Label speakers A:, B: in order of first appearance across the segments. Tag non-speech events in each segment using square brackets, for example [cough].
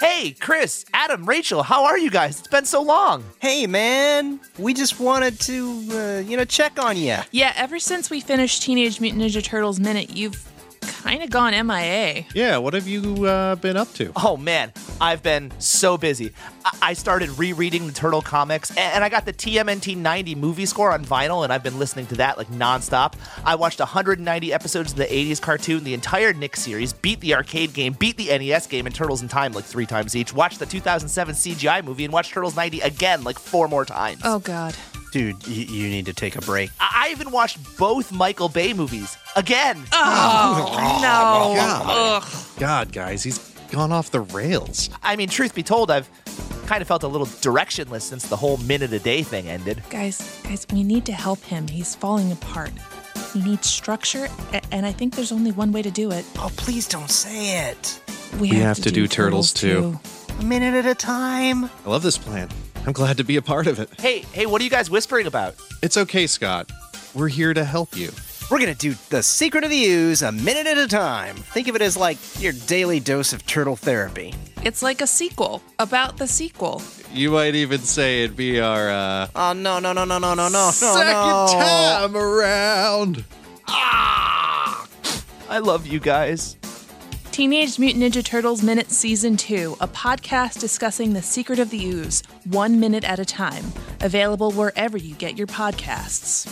A: Hey, Chris, Adam, Rachel, how are you guys? It's been so long.
B: Hey, man. We just wanted to, uh, you know, check on you.
C: Yeah, ever since we finished Teenage Mutant Ninja Turtles Minute, you've kind of gone MIA.
D: Yeah, what have you uh, been up to?
A: Oh man, I've been so busy. I, I started rereading the Turtle comics, and, and I got the TMNT 90 movie score on vinyl, and I've been listening to that like nonstop. I watched 190 episodes of the 80s cartoon, the entire Nick series, beat the arcade game, beat the NES game, and Turtles in Time like three times each. Watched the 2007 CGI movie, and watched Turtles 90 again like four more times.
C: Oh, God.
B: Dude, y- you need to take a break.
A: I, I even watched both Michael Bay movies again.
C: Oh, no.
D: God.
C: Ugh.
D: God, guys, he's gone off the rails.
A: I mean, truth be told, I've kind of felt a little directionless since the whole minute a day thing ended.
C: Guys, guys, we need to help him. He's falling apart. He needs structure, a- and I think there's only one way to do it.
B: Oh, please don't say it.
C: We,
D: We have to do Turtles, too.
B: A minute at a time.
D: I love this plan. I'm glad to be a part of it.
A: Hey, hey, what are you guys whispering about?
D: It's okay, Scott. We're here to help you.
B: We're going to do the secret of the ooze a minute at a time. Think of it as like your daily dose of turtle therapy.
C: It's like a sequel about the sequel.
D: You might even say it'd be our uh,
B: Oh, no, no, no, no, no, no, no,
D: second
B: no.
D: time around.
A: I love you guys.
C: Teenage Mutant Ninja Turtles Minute Season 2, a podcast discussing the secret of the ooze, one minute at a time. Available wherever you get your podcasts.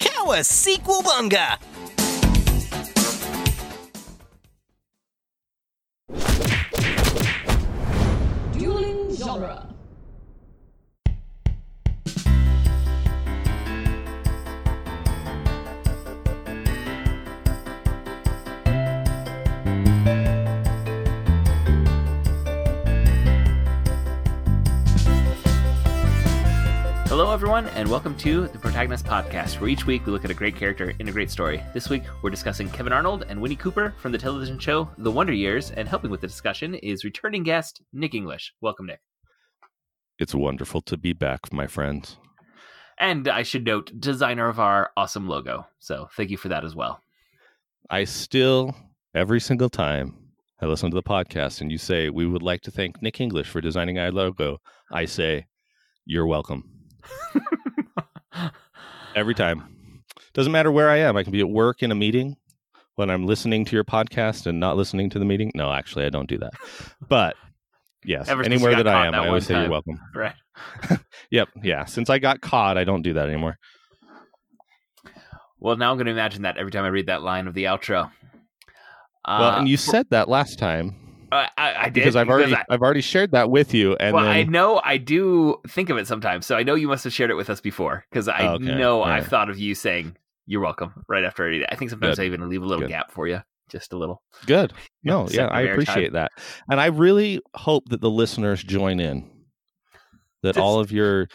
B: Kawa sequel bunga.
E: Dueling genre.
F: Everyone, and welcome to the Protagonist Podcast, where each week we look at a great character in a great story. This week, we're discussing Kevin Arnold and Winnie Cooper from the television show The Wonder Years, and helping with the discussion is returning guest Nik English. Welcome, Nik.
G: It's wonderful to be back, my friends.
F: And I should note, designer of our awesome logo. So thank you for that as well.
G: I still, every single time I listen to the podcast and you say, we would like to thank Nik English for designing our logo, I say, you're welcome. [laughs] every time. Doesn't matter where I am. I can be at work in a meeting when I'm listening to your podcast and not listening to the meeting. No, actually, I don't do that. But yes,
F: Ever
G: anywhere that I am,
F: that
G: I always say you're welcome. [laughs]
F: Right. [laughs]
G: Yep. Yeah. Since I got caught, I don't do that anymore.
F: Well, now I'm going to imagine that every time I read that line of the outro. Uh,
G: well, and you said that last time.
F: I, I, I did
G: because I've already
F: I-
G: I've already shared that with you, and
F: well,
G: then
F: I know I do think of it sometimes, so I know you must have shared it with us before because I
G: Okay,
F: know I've thought of you saying "You're welcome" right after I read it. I think sometimes
G: Good.
F: I even leave a little
G: Good.
F: gap for you, just a little.
G: good. [laughs] No, yeah, I appreciate that, and I really hope that the listeners join in. That all of your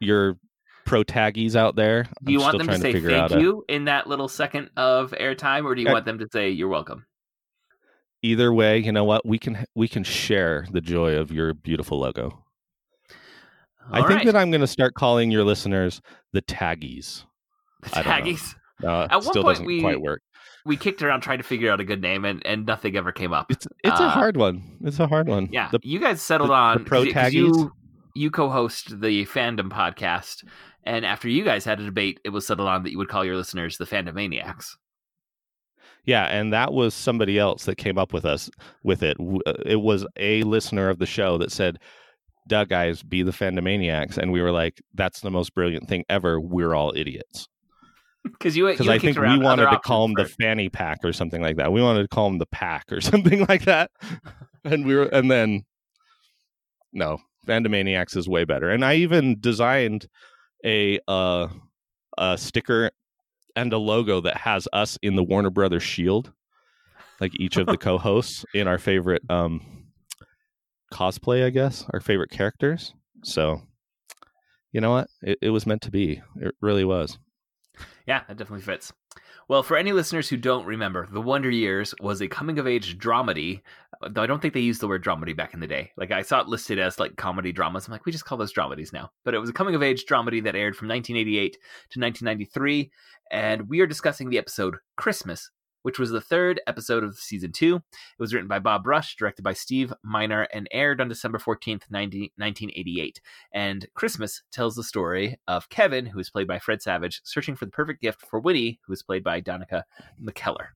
G: your pro taggies out there.
F: Do you
G: I'm
F: want them to
G: trying
F: say thank you in that little second of airtime, or do you
G: Okay.
F: want them to say "You're welcome"?
G: Either way, you know what? We can we can share the joy of your beautiful logo. I
F: All
G: think
F: right.
G: that I'm going to start calling your listeners the taggies.
F: The
G: I
F: taggies.
G: Uh,
F: At one point
G: doesn't
F: we-
G: quite work.
F: We kicked around trying to figure out a good name, and, and nothing ever came up.
G: It's it's
F: Uh,
G: a hard one. It's a hard one.
F: Yeah,
G: The-
F: you guys settled
G: the- the
F: on
G: pro
F: 'cause- 'cause
G: taggies?
F: You, you co-host the fandom podcast, and after you guys had a debate, it was settled on that you would call your listeners the fandom maniacs.
G: Yeah, and that was somebody else that came up with us with it. Uh, It was a listener of the show that said, "Duh, guys, be the fandomaniacs," and we were like, "That's the most brilliant thing ever. We're all idiots." [laughs]
F: Because you,
G: Because I think we wanted to call them the fanny pack or something like that. We wanted to call them the pack or [laughs] something like that, and we were, and then no, fandomaniacs is way better. And I even designed a uh, a sticker and a logo that has us in the Warner Brothers shield, like each of the [laughs] co-hosts in our favorite um, cosplay, I guess, our favorite characters. So, you know what? It, it was meant to be. It really was.
F: Yeah, it definitely fits. Well, for any listeners who don't remember, The Wonder Years was a coming of age dramedy. Though I don't think they used the word dramedy back in the day. Like I saw it listed as like comedy dramas. I'm like, we just call those dramedies now. But it was a coming of age dramedy that aired from 1988 to 1993, and we are discussing the episode Christmas which was the third episode of season two. It was written by Bob Rush, directed by Steve Miner, and aired on December 14th, 90, 1988. And Christmas tells the story of Kevin, who is played by Fred Savage, searching for the perfect gift for Winnie, who is played by Danica McKellar.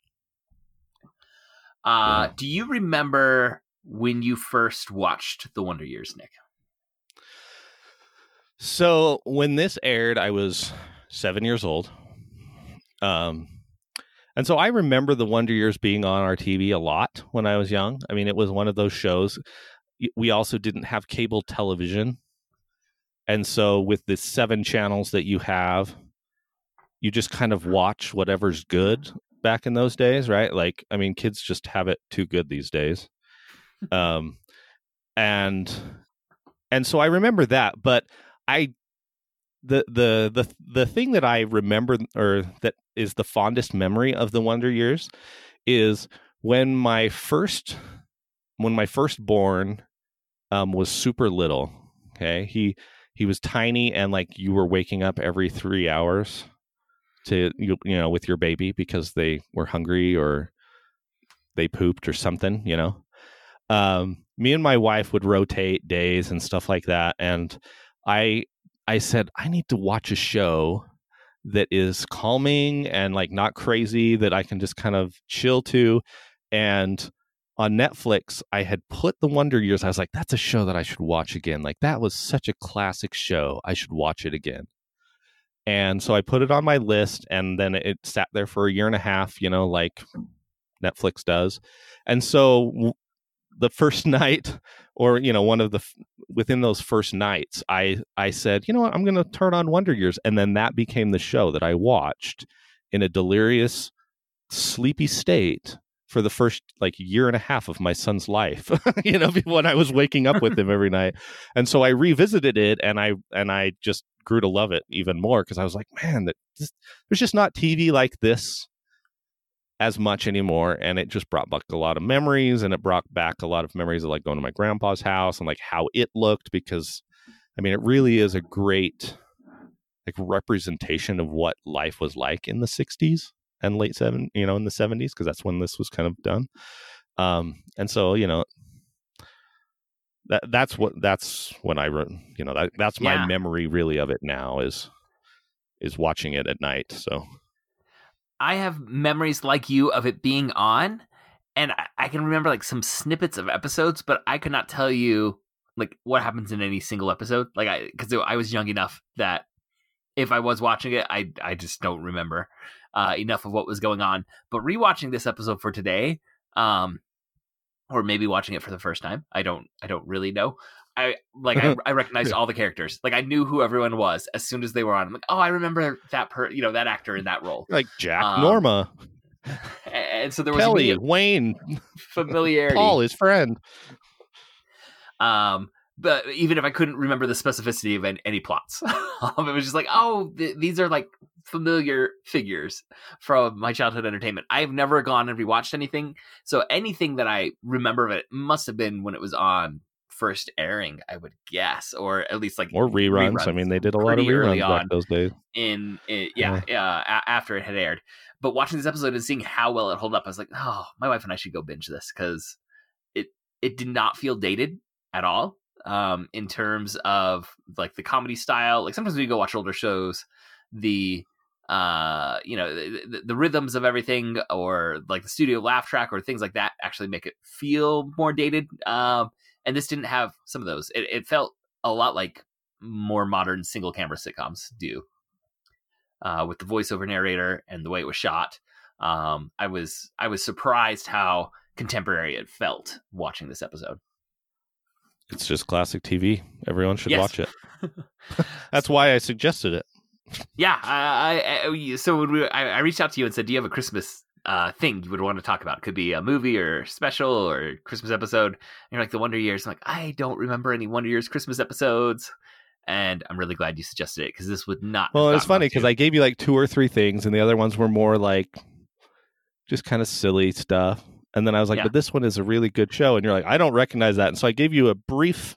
F: Uh, Do you remember when you first watched The Wonder Years, Nik?
G: So when this aired, I was seven years old. Um, and so I remember the Wonder Years being on our TV a lot when I was young. I mean, it was one of those shows. We also didn't have cable television. And so with the seven channels that you have, you just kind of watch whatever's good back in those days, right? Like, I mean, kids just have it too good these days. Um, and and so I remember that, but I the the the the thing that I remember or that is the fondest memory of the Wonder Years is when my first when my firstborn um, was super little. Okay, he he was tiny and like you were waking up every three hours to you you know with your baby because they were hungry or they pooped or something. You know, um, me and my wife would rotate days and stuff like that, and I I said I need to watch a show that is calming and like not crazy that I can just kind of chill to. And on Netflix, I had put The Wonder Years. I was like, that's a show that I should watch again. Like that was such a classic show. I should watch it again. And so I put it on my list, and then it sat there for a year and a half. You know, like Netflix does. And so the first [laughs] night or you know one of the within those first nights i i said you know what i'm going to turn on wonder years and then that became the show that i watched in a delirious sleepy state for the first like year and a half of my son's life [laughs] you know [laughs] when i was waking up with him every night and so i revisited it and i and i just grew to love it even more because i was like man that this, there's just not tv like this as much anymore and it just brought back a lot of memories and it brought back a lot of memories of like going to my grandpa's house and like how it looked because i mean it really is a great like representation of what life was like in the 60s and late 7 you know in the 70s because that's when this was kind of done. Um and so you know that that's what that's when i wrote you know that that's my
F: Yeah.
G: memory really of it now is is watching it at night so
F: I have memories like you of it being on, and I, I can remember like some snippets of episodes, but I could not tell you like what happens in any single episode. Like I, because I was young enough that if I was watching it, I I just don't remember uh, enough of what was going on. But rewatching this episode for today, um, or maybe watching it for the first time, I don't I don't really know. I like I, [laughs] I recognized all the characters. Like I knew who everyone was as soon as they were on. I'm like, oh, I remember that per you know that actor in that role.
G: like jack
F: Um,
G: norma [laughs]
F: And so there was
G: kelly wayne
F: familiarity.
G: paul his friend
F: Um, but even if I couldn't remember the specificity of any, any plots, [laughs] um, it was just like, oh, th- these are like familiar figures from my childhood entertainment. I've never gone and rewatched anything, so anything that I remember of it must have been when it was on first airing, I would guess, or at least like
G: or reruns. I mean, they did a lot of reruns back those days.
F: in, in yeah, uh, a- after it had aired. But watching this episode and seeing how well it held up, I was like, oh, my wife and I should go binge this because it it did not feel dated at all. Um, in terms of like the comedy style, like sometimes you go watch older shows, the uh you know the, the, the rhythms of everything or like the studio laugh track or things like that actually make it feel more dated um and this didn't have some of those it, it felt a lot like more modern single camera sitcoms do uh, with the voiceover narrator and the way it was shot. Um, I was I was surprised how contemporary it felt watching this episode.
G: It's just classic TV. Everyone should
F: Yes.
G: watch it. [laughs] That's why I suggested it.
F: Yeah, I, I, so when we, I, I reached out to you and said, "Do you have a Christmas uh, thing you would want to talk about? Could be a movie or special or Christmas episode." And you're like, "The Wonder Years." I'm like, "I don't remember any Wonder Years Christmas episodes," and I'm really glad you suggested it because this would not.
G: Well, it's funny because I gave you like two or three things, and the other ones were more like just kind of silly stuff. And then I was like,
F: Yeah.
G: "But this one is a really good show," and you're like, "I don't recognize that." And so I gave you a brief,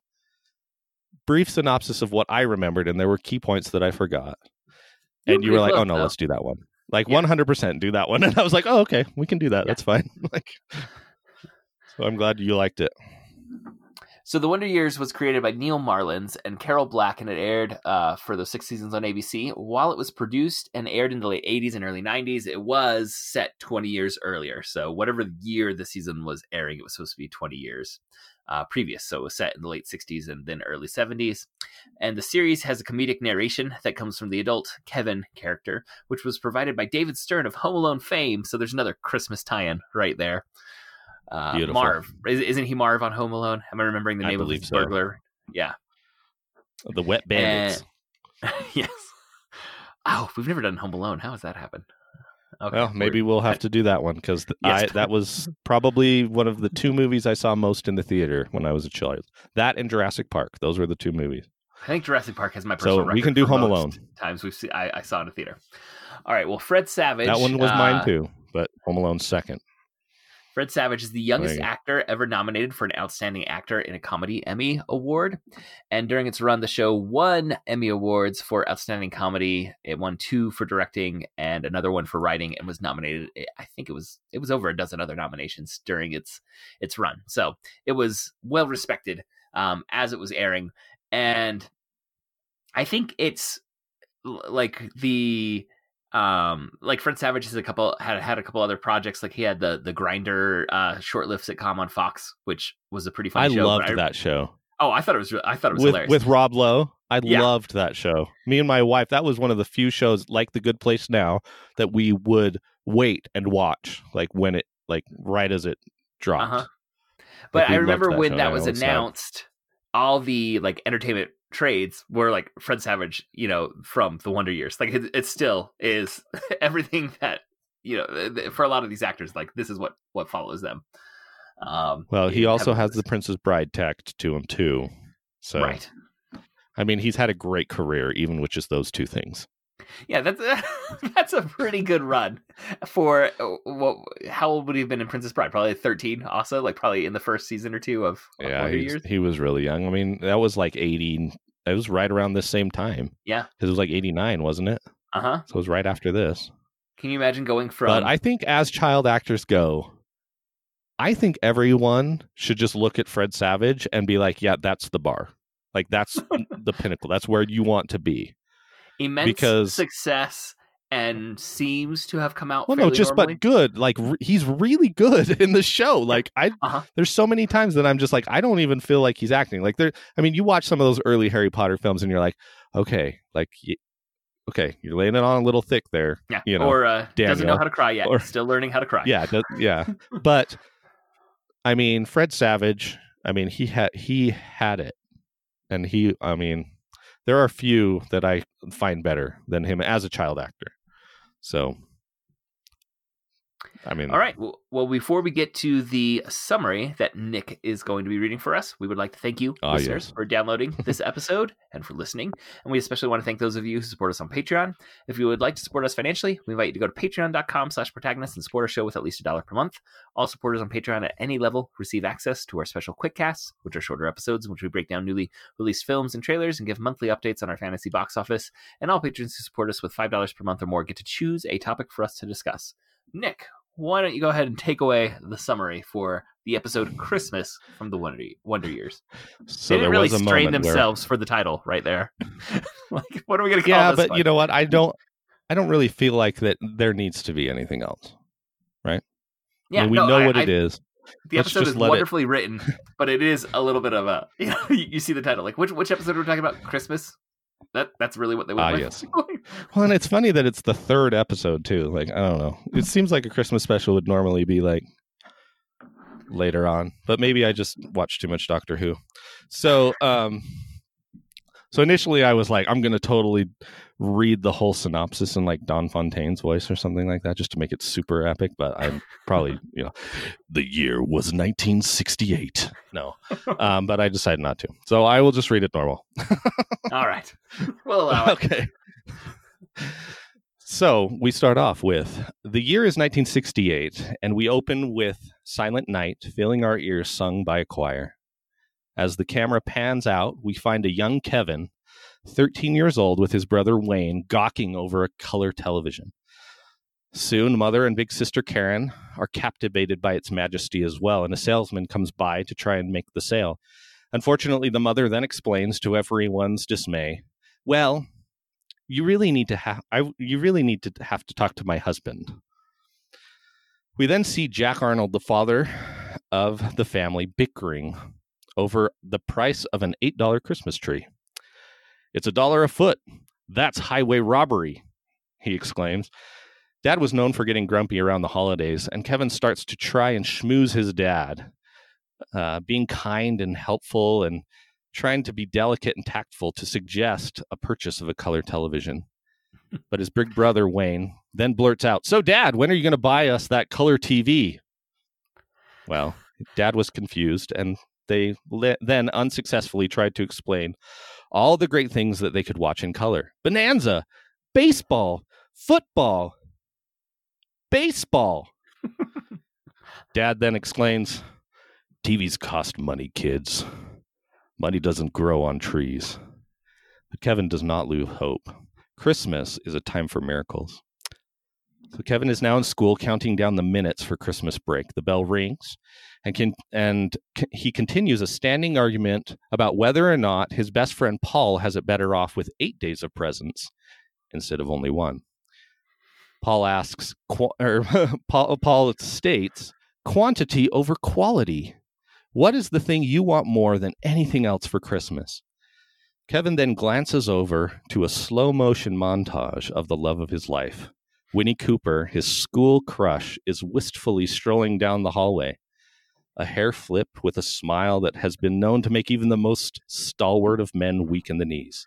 G: brief synopsis of what I remembered, and there were key points that I forgot. And you were like, "Oh no,
F: though.
G: let's do that one." Like 100% do that one. [laughs] And I was like, oh, okay, we can do that.
F: Yeah.
G: That's fine. [laughs] like, so I'm glad you liked it.
F: So The Wonder Years was created by Neal Marlens and Carol Black, and it aired uh, for those six seasons on ABC. While it was produced and aired in the late 80s and early 90s, it was set 20 years earlier. So whatever year the season was airing, it was supposed to be 20 years uh, previous. So it was set in the late 60s and then early 70s. And the series has a comedic narration that comes from the adult Kevin character, which was provided by David Stern of Home Alone fame. So there's another Christmas tie-in right there. Uh, Marv, Is- isn't he Marv on Home Alone? Am I remembering the name of his
G: so.
F: burglar? Yeah.
G: The Wet Bandits. [laughs]
F: yes. Oh, we've never done Home Alone. How has that happened? Okay,
G: well, maybe we'll have to do that one because [laughs]
F: Yes.
G: That was probably one of the two movies I saw most in the theater when I was a child. That and Jurassic Park. Those were the two movies.
F: I think Jurassic Park has my personal.
G: So
F: we
G: can do Home Alone.
F: Times we've seen, I, I saw in a theater. All right. Well, Fred Savage.
G: that one was
F: uh,
G: mine too, but Home Alone second.
F: Fred Savage is the youngest actor ever nominated for an Outstanding Actor in a Comedy Emmy Award. And during its run, the show won Emmy Awards for Outstanding Comedy. It won two for directing and another one for writing, and was nominated. I think it was it was over a dozen other nominations during its its run. So it was well respected um, as it was airing, and I think it's like the um like Fred Savage has a couple had had a couple other projects like he had the the grinder uh short-lived sitcom on Fox which was a pretty fun
G: I
F: show
G: loved
F: I-
G: that show
F: oh I thought it was I thought it was
G: with
F: hilarious
G: with Rob Lowe. I
F: Yeah.
G: loved that show. Me and my wife. That was one of the few shows like The Good Place Now that we would wait and watch, like when it like right as it dropped.
F: Uh-huh. but
G: we
F: I remember
G: that
F: when
G: show.
F: that was
G: always saw it.
F: announced all the like entertainment trades were like Fred Savage you know from the Wonder Years like it, it still is [laughs] everything that you know for a lot of these actors like this is what what follows them um
G: Well, he also has the Princess Bride tacked to him too. So
F: right
G: I mean, he's had a great career, even with just those two things.
F: Yeah, that's [laughs] that's a pretty good run for uh, what? How old would he have been in Princess Bride? Probably thirteen. Also, like probably in the first season or two of,
G: Yeah, he was,
F: Years.
G: he was really young. I mean, that was like eighty. It was right around this same time.
F: Yeah.
G: because it was like eighty nine, wasn't it?
F: Uh huh.
G: So it was right after this.
F: Can you imagine going from?
G: But I think as child actors go, I think everyone should just look at Fred Savage and be like, "Yeah, that's the bar. Like that's [laughs] the pinnacle. That's where you want to be."
F: Immense
G: because-
F: success and seems to have come out.
G: Well, no, just
F: normally.
G: but good. Like re- he's really good [laughs] in the show. Like I,
F: Uh-huh.
G: there's so many times that I'm just like, I don't even feel like he's acting. Like there, I mean, you watch some of those early Harry Potter films, and you're like, okay, like, y- okay, you're laying it on a little thick there.
F: Yeah.
G: you know,
F: or uh, doesn't know how to cry yet.
G: Or-
F: Still learning how to cry.
G: Yeah, [laughs] yeah. But I mean, Fred Savage. I mean, he had he had it, and he. I mean, there are few that I find better than him as a child actor. So, I mean,
F: All right. Well, before we get to the summary that Nik is going to be reading for us, we would like to thank you,
G: Ah,
F: listeners,
G: yes.
F: for downloading [laughs] this episode and for listening. And we especially want to thank those of you who support us on Patreon. If you would like to support us financially, we invite you to go to patreon.com slash protagonist and support our show with at least a dollar per month. All supporters on Patreon at any level receive access to our special quick casts, which are shorter episodes in which we break down newly released films and trailers and give monthly updates on our fantasy box office. And all patrons who support us with $5 per month or more get to choose a topic for us to discuss. Nik, why don't you go ahead and take away the summary for the episode Christmas from the Wonder, Wonder Years? [laughs]
G: so
F: they didn't really strain
G: moment where
F: themselves for the title right there. [laughs] like, what are we going to call
G: yeah,
F: this?
G: but
F: one?
G: you know what? I don't. I don't really feel like that. There needs to be anything else. Right?
F: Yeah,
G: I mean, we
F: no,
G: know
F: I-
G: what
F: I-
G: it is.
F: The
G: Let's
F: episode is
G: let it-
F: wonderfully written, but it is a little bit of a [laughs] you know you, you see the title like which which episode we're talking about Christmas. That that's really what they went
G: Ah, yes. [laughs] Well, and it's funny that it's the third episode too. Like I don't know. It [laughs] seems like a Christmas special would normally be like later on, but maybe I just watched too much Doctor Who. So, um, so initially I was like, I'm gonna totally read the whole synopsis in like Don Fontaine's voice or something like that, just to make it super epic. But I'm probably, [laughs] you know, the year was 1968. No, um, but I decided not to. So I will just read it normal. [laughs]
F: All right, we'll allow it.
G: okay. So we start off with the year is 1968, and we open with Silent Night filling our ears, sung by a choir. As the camera pans out, we find a young Kevin, 13 years old, with his brother Wayne, gawking over a color television. Soon, Mother and Big Sister Karen are captivated by its majesty as well, and a salesman comes by to try and make the sale. Unfortunately, the mother then explains to everyone's dismay, "Well, you really need to have I you really need to have to talk to my husband." We then see Jack Arnold, the father of the family, bickering over the price of an $8 Christmas tree. It's a dollar a foot. That's highway robbery, he exclaims. Dad was known for getting grumpy around the holidays, and Kevin starts to try and schmooze his dad, uh, being kind and helpful and trying to be delicate and tactful to suggest a purchase of a color television. [laughs] But his big brother, Wayne, then blurts out, So, Dad, when are you going to buy us that color TV? Well, Dad was confused, and they le- then unsuccessfully tried to explain all the great things that they could watch in color Bonanza, baseball, football, baseball. [laughs] Dad then exclaims, TVs cost money, kids. Money doesn't grow on trees. But Kevin does not lose hope. Christmas is a time for miracles. So Kevin is now in school counting down the minutes for Christmas break. The bell rings and can and he continues a standing argument about whether or not his best friend Paul has it better off with 8 days of presents instead of only one. Paul asks or [laughs] Paul, Paul states quantity over quality. What is the thing you want more than anything else for Christmas? Kevin then glances over to a slow motion montage of the love of his life. Winnie Cooper, his school crush, is wistfully strolling down the hallway. A hair flip with a smile that has been known to make even the most stalwart of men weak in the knees.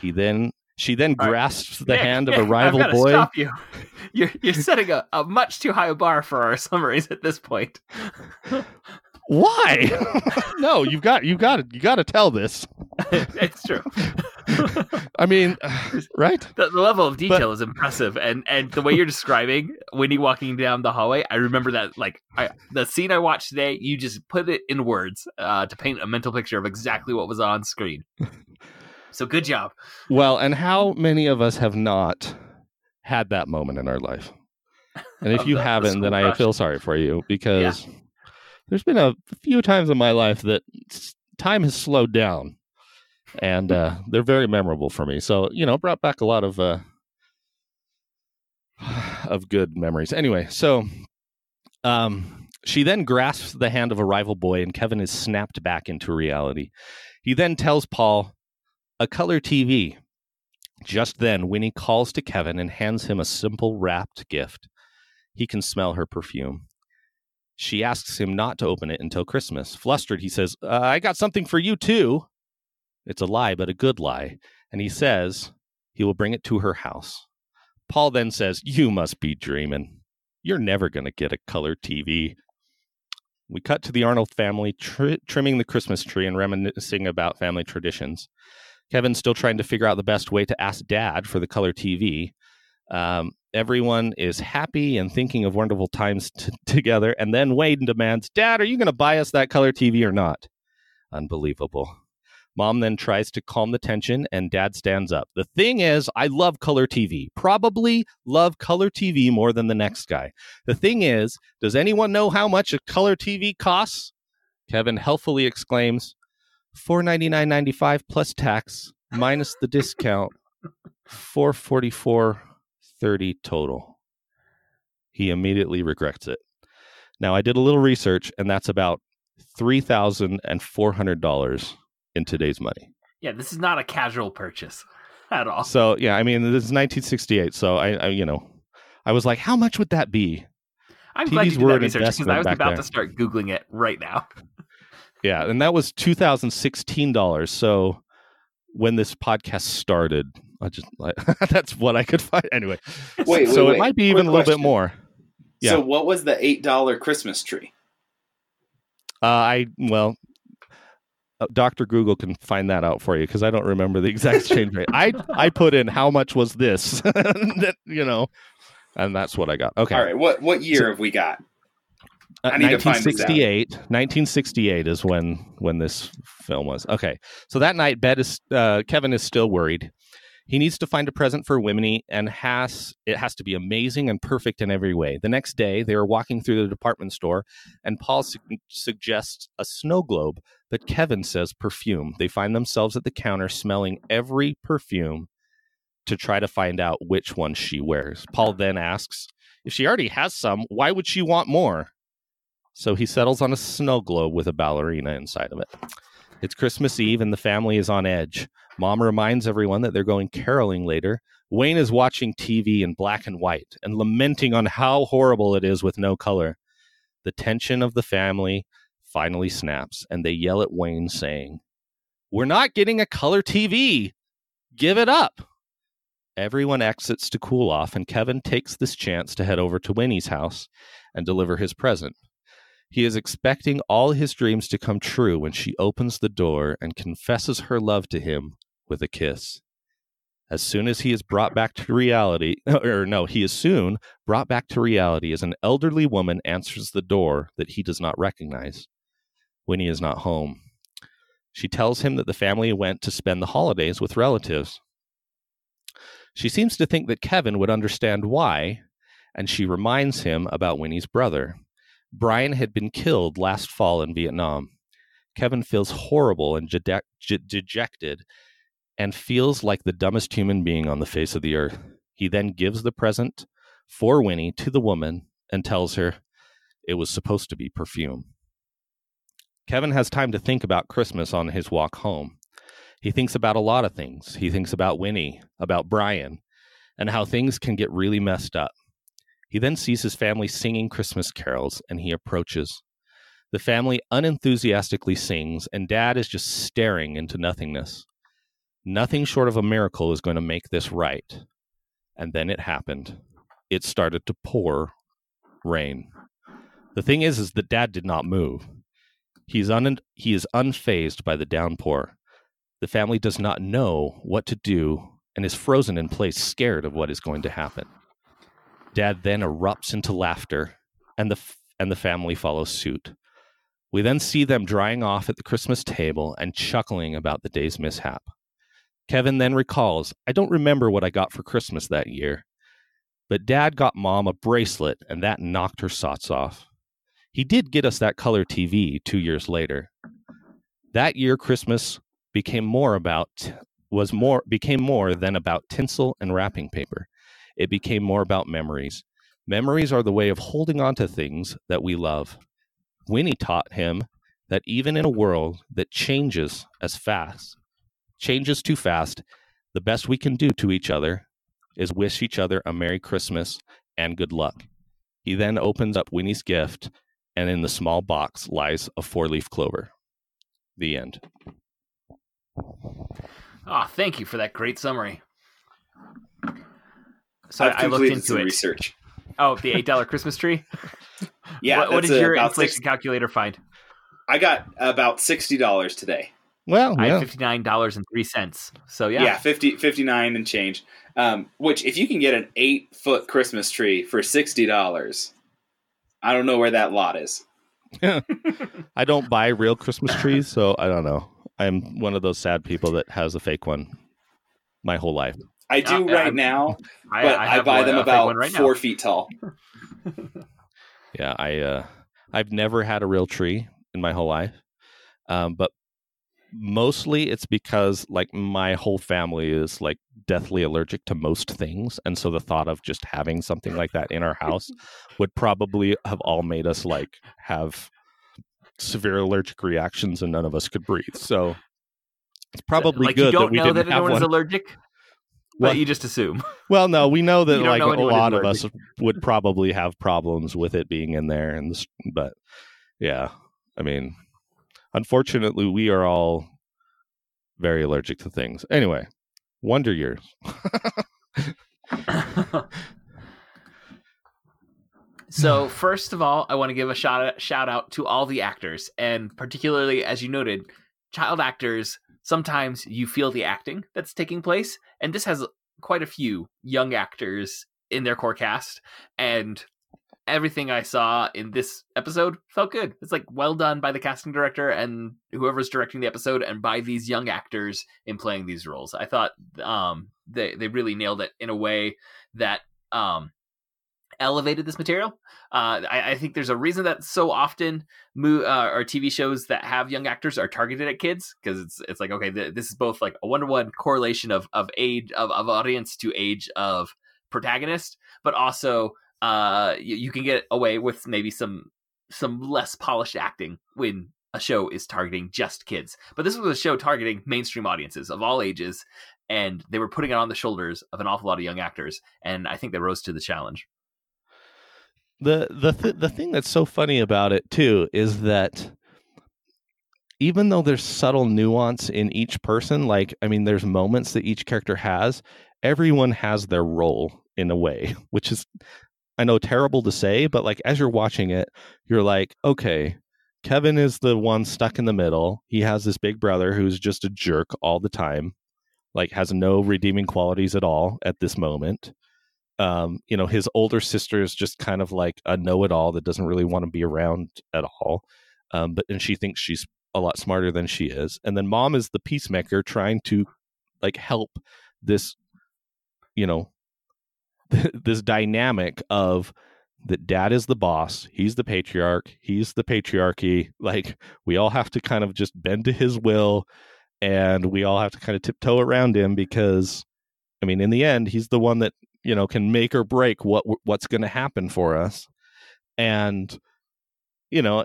G: He then she then
F: All right.
G: grasps the
F: Nik,
G: hand of
F: Nik,
G: a rival
F: I've
G: boy.
F: Stop you. You're you're setting a, a much too high a bar for our summaries at this point.
G: Why? [laughs] [laughs] no, you've got you got to you got to tell this.
F: it's true. [laughs]
G: I mean, [sighs] right?
F: The, the level of detail is impressive, and and the way you're describing Winnie walking down the hallway, I remember that like I, the scene I watched today. You just put it in words uh, to paint a mental picture of exactly what was on screen. So good job.
G: Well, and how many of us have not had that moment in our life? And if [laughs] you
F: the- the
G: haven't,
F: school
G: then I feel sorry for you because there's been a few times in my life that time has slowed down, and uh, they're very memorable for me. So you know, brought back a lot of uh, of good memories. Anyway, so um, she then grasps the hand of a rival boy, and Kevin is snapped back into reality. He then tells Paul, "A color TV." Just then, Winnie calls to Kevin and hands him a simple wrapped gift. He can smell her perfume. She asks him not to open it until Christmas. Flustered, he says, uh, I got something for you too. It's a lie, but a good lie. And he says he will bring it to her house. Paul then says, You must be dreaming. You're never going to get a color TV. We cut to the Arnold family tri- trimming the Christmas tree and reminiscing about family traditions. Kevin's still trying to figure out the best way to ask dad for the color TV. Um, everyone is happy and thinking of wonderful times t- together. And then Wade demands, Dad, are you going to buy us that color TV or not? Unbelievable. Mom then tries to calm the tension, and dad stands up. The thing is, I love color TV. Probably love color TV more than the next guy. The thing is, does anyone know how much a color TV costs? Kevin helpfully exclaims, Four ninety nine ninety five plus tax minus the discount, four forty four thirty total. He immediately regrets it. Now I did a little research, and that's about three thousand and four hundred dollars in today's money.
F: Yeah, this is not a casual purchase [laughs] at all.
G: So yeah, I mean this is 1968. So I, I you know, I was like, how much would that be?
F: I'm glad you did
G: were
F: that
G: an
F: research because I was about
G: then.
F: to start googling it right now. [laughs]
G: Yeah, and that was two thousand sixteen dollars. So when this podcast started, I just like [laughs] that's what I could find anyway.
H: Wait,
G: so
H: wait,
G: it
H: wait.
G: might be even a little bit more. Yeah.
H: So what was the eight dollar Christmas tree?
G: Uh, I well, uh, Doctor Google can find that out for you because I don't remember the exact exchange rate. I I put in how much was this, [laughs] that, you know, and that's what I got. Okay,
H: All right, what what year have we got?
G: Uh,
H: I need to find this out.
G: 1968. 1968 is when when this film was. Okay, so that night, Bet is uh, Kevin is still worried. He needs to find a present for Winnie and has it has to be amazing and perfect in every way. The next day, they are walking through the department store and Paul su- suggests a snow globe, but Kevin says perfume. They find themselves at the counter smelling every perfume to try to find out which one she wears. Paul then asks, if she already has some, why would she want more? So he settles on a snow globe with a ballerina inside of it. It's Christmas Eve and the family is on edge. Mom reminds everyone that they're going caroling later. Wayne is watching TV in black and white and lamenting on how horrible it is with no color. The tension of the family finally snaps and they yell at Wayne, saying, We're not getting a color TV. Give it up. Everyone exits to cool off, and Kevin takes this chance to head over to Winnie's house and deliver his present. He is expecting all his dreams to come true when she opens the door and confesses her love to him with a kiss. As soon as he is brought back to reality, [laughs] or no, he is soon brought back to reality as an elderly woman answers the door that he does not recognize. Winnie is not home. She tells him that the family went to spend the holidays with relatives. She seems to think that Kevin would understand why, and she reminds him about Winnie's brother. Brian had been killed last fall in Vietnam. Kevin feels horrible and dejected and feels like the dumbest human being on the face of the earth. He then gives the present for Winnie to the woman and tells her it was supposed to be perfume. Kevin has time to think about Christmas on his walk home. He thinks about a lot of things. He thinks about Winnie, about Brian, and how things can get really messed up. He then sees his family singing Christmas carols and he approaches. The family unenthusiastically sings, and Dad is just staring into nothingness. Nothing short of a miracle is going to make this right. And then it happened. It started to pour rain. The thing is, is that Dad did not move. He's un- he is unfazed by the downpour. The family does not know what to do and is frozen in place, scared of what is going to happen. Dad then erupts into laughter, and the f- and the family follows suit. We then see them drying off at the Christmas table and chuckling about the day's mishap. Kevin then recalls, I don't remember what I got for Christmas that year, but Dad got Mom a bracelet, and that knocked her socks off. He did get us that color TV two years later. That year, Christmas became more about was more became more than about tinsel and wrapping paper. It became more about memories. Memories are the way of holding on to things that we love. Winnie taught him that even in a world that changes as fast, changes too fast, the best we can do to each other is wish each other a Merry Christmas and good luck. He then opens up Winnie's gift, and in the small box lies a four leaf clover. The end.
F: Oh, thank you for that great summary. So
H: I've
F: I looked into
H: some
F: it.
H: research.
F: Oh, the eight dollar Christmas tree. [laughs] [laughs]
H: Yeah,
F: what, what did your inflation
H: six-
F: calculator find?
H: I got about sixty dollars today.
G: Well,
F: I
G: yeah.
F: had fifty nine dollars and three cents. So yeah,
H: Yeah, 50, 59 and change. Um, which, if you can get an eight foot Christmas tree for sixty dollars, I don't know where that lot is. [laughs]
G: I don't buy real Christmas trees, so I don't know. I'm one of those sad people that has a fake one my whole life.
H: I do
F: Uh,
H: right
F: I'm-
H: now, [laughs]
F: I,
H: but
F: I
H: I,
F: have
H: buy
F: one-
H: them about
F: one right now.
H: four feet tall. [laughs]
G: Yeah, I uh I've never had a real tree in my whole life. Um, but mostly it's because like my whole family is like deathly allergic to most things and so the thought of just having something like that in our house [laughs] would probably have all made us like have severe allergic reactions and none of us could breathe so it's probably
F: like
G: good
F: you don't
G: that we
F: know
G: didn't
F: that
G: have one
F: allergic,
G: What?
F: but you just assume. [laughs]
G: well no we know that like
F: know
G: a lot of us would probably have problems with it being in there and this, but yeah i mean unfortunately we are all very allergic to things anyway wonder years [laughs]
F: so first of all, I want to give a shout shout out to all the actors, and particularly as you noted, child actors. Sometimes you feel the acting that's taking place, and this has quite a few young actors in their core cast, and everything I saw in this episode felt good. It's like well done by the casting director and whoever's directing the episode, and by these young actors in playing these roles. I thought um, they they really nailed it in a way that um, elevated this material. Uh, I, I, think there's a reason that so often mo- uh, TV shows that have young actors are targeted at kids because it's it's like okay, th- this is both like a one to one correlation of of age of, of audience to age of protagonist, but also uh, you, you can get away with maybe some some less polished acting when a show is targeting just kids. But this was a show targeting mainstream audiences of all ages, and they were putting it on the shoulders of an awful lot of young actors, and I think they rose to the challenge.
G: The the th- the thing that's so funny about it too is that even though there's subtle nuance in each person, like I mean, there's moments that each character has. Everyone has their role in a way, [laughs] which is I know terrible to say, but like as you're watching it, you're like, okay, Kevin is the one stuck in the middle. He has this big brother who's just a jerk all the time, like has no redeeming qualities at all at this moment um, you know, his older sister is just kind of like a know-it-all that doesn't really want to be around at all. Um, but and she thinks she's a lot smarter than she is. And then mom is the peacemaker trying to like help this, you know, [laughs] this dynamic of that dad is the boss, he's the patriarch, he's the patriarchy. Like we all have to kind of just bend to his will and we all have to kind of tiptoe around him because I mean, in the end, he's the one that you know can make or break what what's going to happen for us. And you know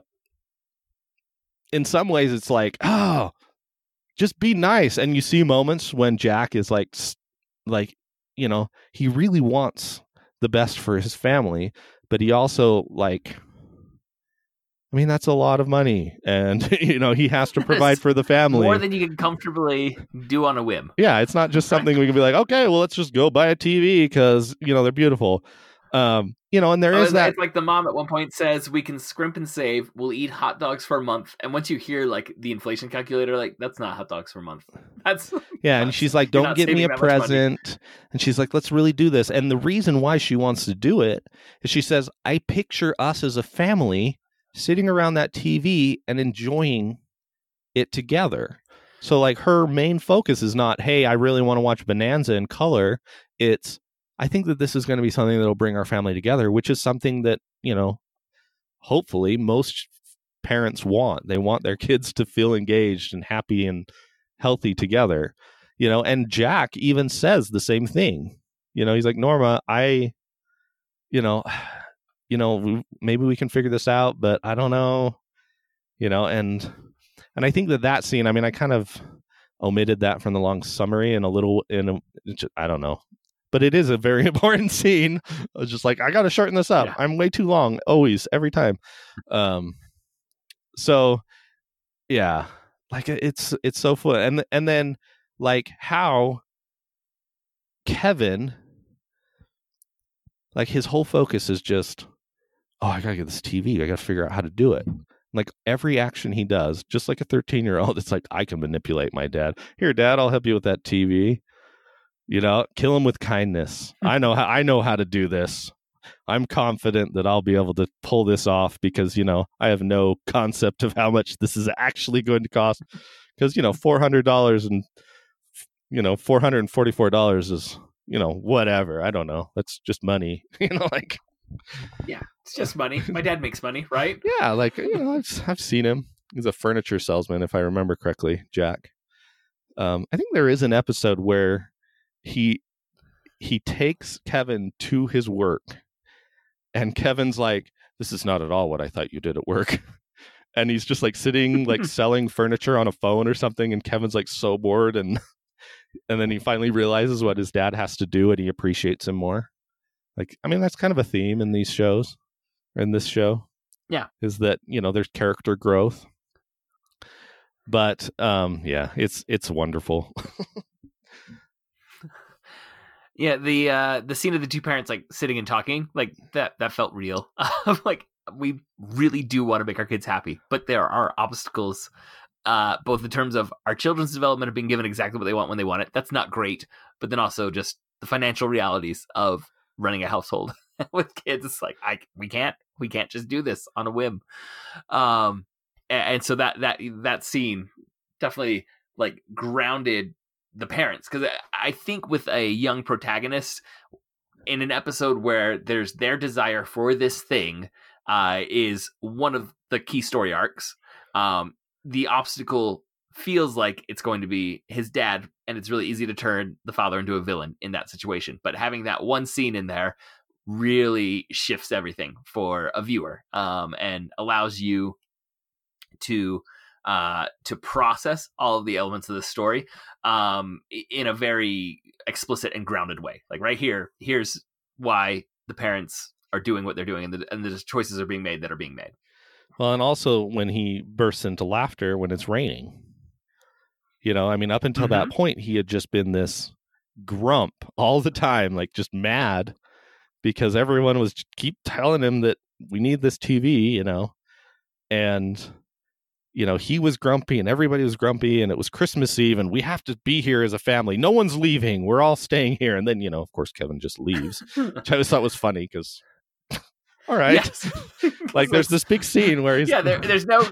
G: in some ways it's like oh just be nice. And you see moments when jack is like like you know he really wants the best for his family but he also like I mean, that's a lot of money, and [laughs] you know he has to provide for the family
F: more than you can comfortably do on a whim.
G: Yeah, it's not just something we can be like, okay, well, let's just go buy a TV because you know they're beautiful. Um, you know, and there
F: oh,
G: is that.
F: It's like the mom at one point says, "We can scrimp and save. We'll eat hot dogs for a month." And once you hear like the inflation calculator, like that's not hot dogs for a month. [laughs] That's
G: yeah. And she's like, "Don't give me a present." And she's like, "Let's really do this." And the reason why she wants to do it is she says, "I picture us as a family." Sitting around that TV and enjoying it together. So like her main focus is not, hey, I really want to watch Bonanza in color. It's I think that this is going to be something that'll bring our family together, which is something that, you know, hopefully most parents want. They want their [laughs] kids to feel engaged and happy and healthy together. You know, and Jack even says the same thing. You know, he's like, Norma, I, you know, you know, maybe we can figure this out, but I don't know, you know, and and I think that that scene, I mean, I kind of omitted that from the long summary and a little in a, I don't know, but it is a very [laughs] important scene. I was just like, I got to shorten this up. Yeah. I'm way too long, always, every time. Um, so yeah, like it's it's so fun, and and then like how Kevin, like his whole focus is just oh, I gotta get this TV. I gotta figure out how to do it. Hmm. Like every action he does, just like a 13 year old, [laughs] it's like, I can manipulate my dad. Here, dad, I'll help you with that TV. You know, kill him with kindness. Hmm. I know how I know how to do this. I'm confident that I'll be able to pull this off because, you know, I have no concept of how much this is actually going to cost. Because, you know, hmm. four hundred dollars and you know, four hundred and forty four dollars is, you know, whatever. I don't know. That's just money. [laughs] you know, like
F: yeah, it's just money. My dad makes money, right? [laughs]
G: Yeah, like you know, I've I've seen him. He's a furniture salesman, if I remember correctly, Jack. Um, I think there is an episode where he he takes Kevin to his work, and Kevin's like, "This is not at all what I thought you did at work." [laughs] and he's just like sitting like [laughs] selling furniture on a phone or something and Kevin's like so bored and and then he finally realizes what his dad has to do and he appreciates him more. Like, I mean, that's kind of a theme in these shows, in this show.
F: Yeah.
G: Is that, you know, there's character growth. But um yeah, it's it's wonderful. [laughs]
F: yeah, the uh the scene of the two parents like sitting and talking, like that that felt real. [laughs] like we really do want to make our kids happy, but there are obstacles uh, both in terms of our children's development of being given exactly what they want when they want it. That's not great, but then also just the financial realities of running a household [laughs] [laughs] with kids. It's like I we can't we can't just do this on a whim. Um, and, and so that that that scene definitely like grounded the parents because I think with a young protagonist in an episode where there's their desire for this thing uh, is one of the key story arcs. Um, the obstacle feels like it's going to be his dad, and it's really easy to turn the father into a villain in that situation. But having that one scene in there really shifts everything for a viewer um, and allows you to uh, to process all of the elements of the story um, in a very explicit and grounded way. Like right here, here's why the parents are doing what they're doing, and the, and the choices are being made that are being made.
G: Well, and also when he bursts into laughter when it's raining. You know, I mean, up until that point, he had just been this grump all the time, like just mad because everyone was keep telling him that we need this TV, you know, and you know he was grumpy and everybody was grumpy and it was christmas eve and we have to be here as a family. No one's leaving. We're all staying here. And then you know of course kevin just leaves which i always thought was funny because [laughs] all right.
F: Yes. [laughs]
G: like there's this big scene where [laughs] he's
F: yeah, there, there's no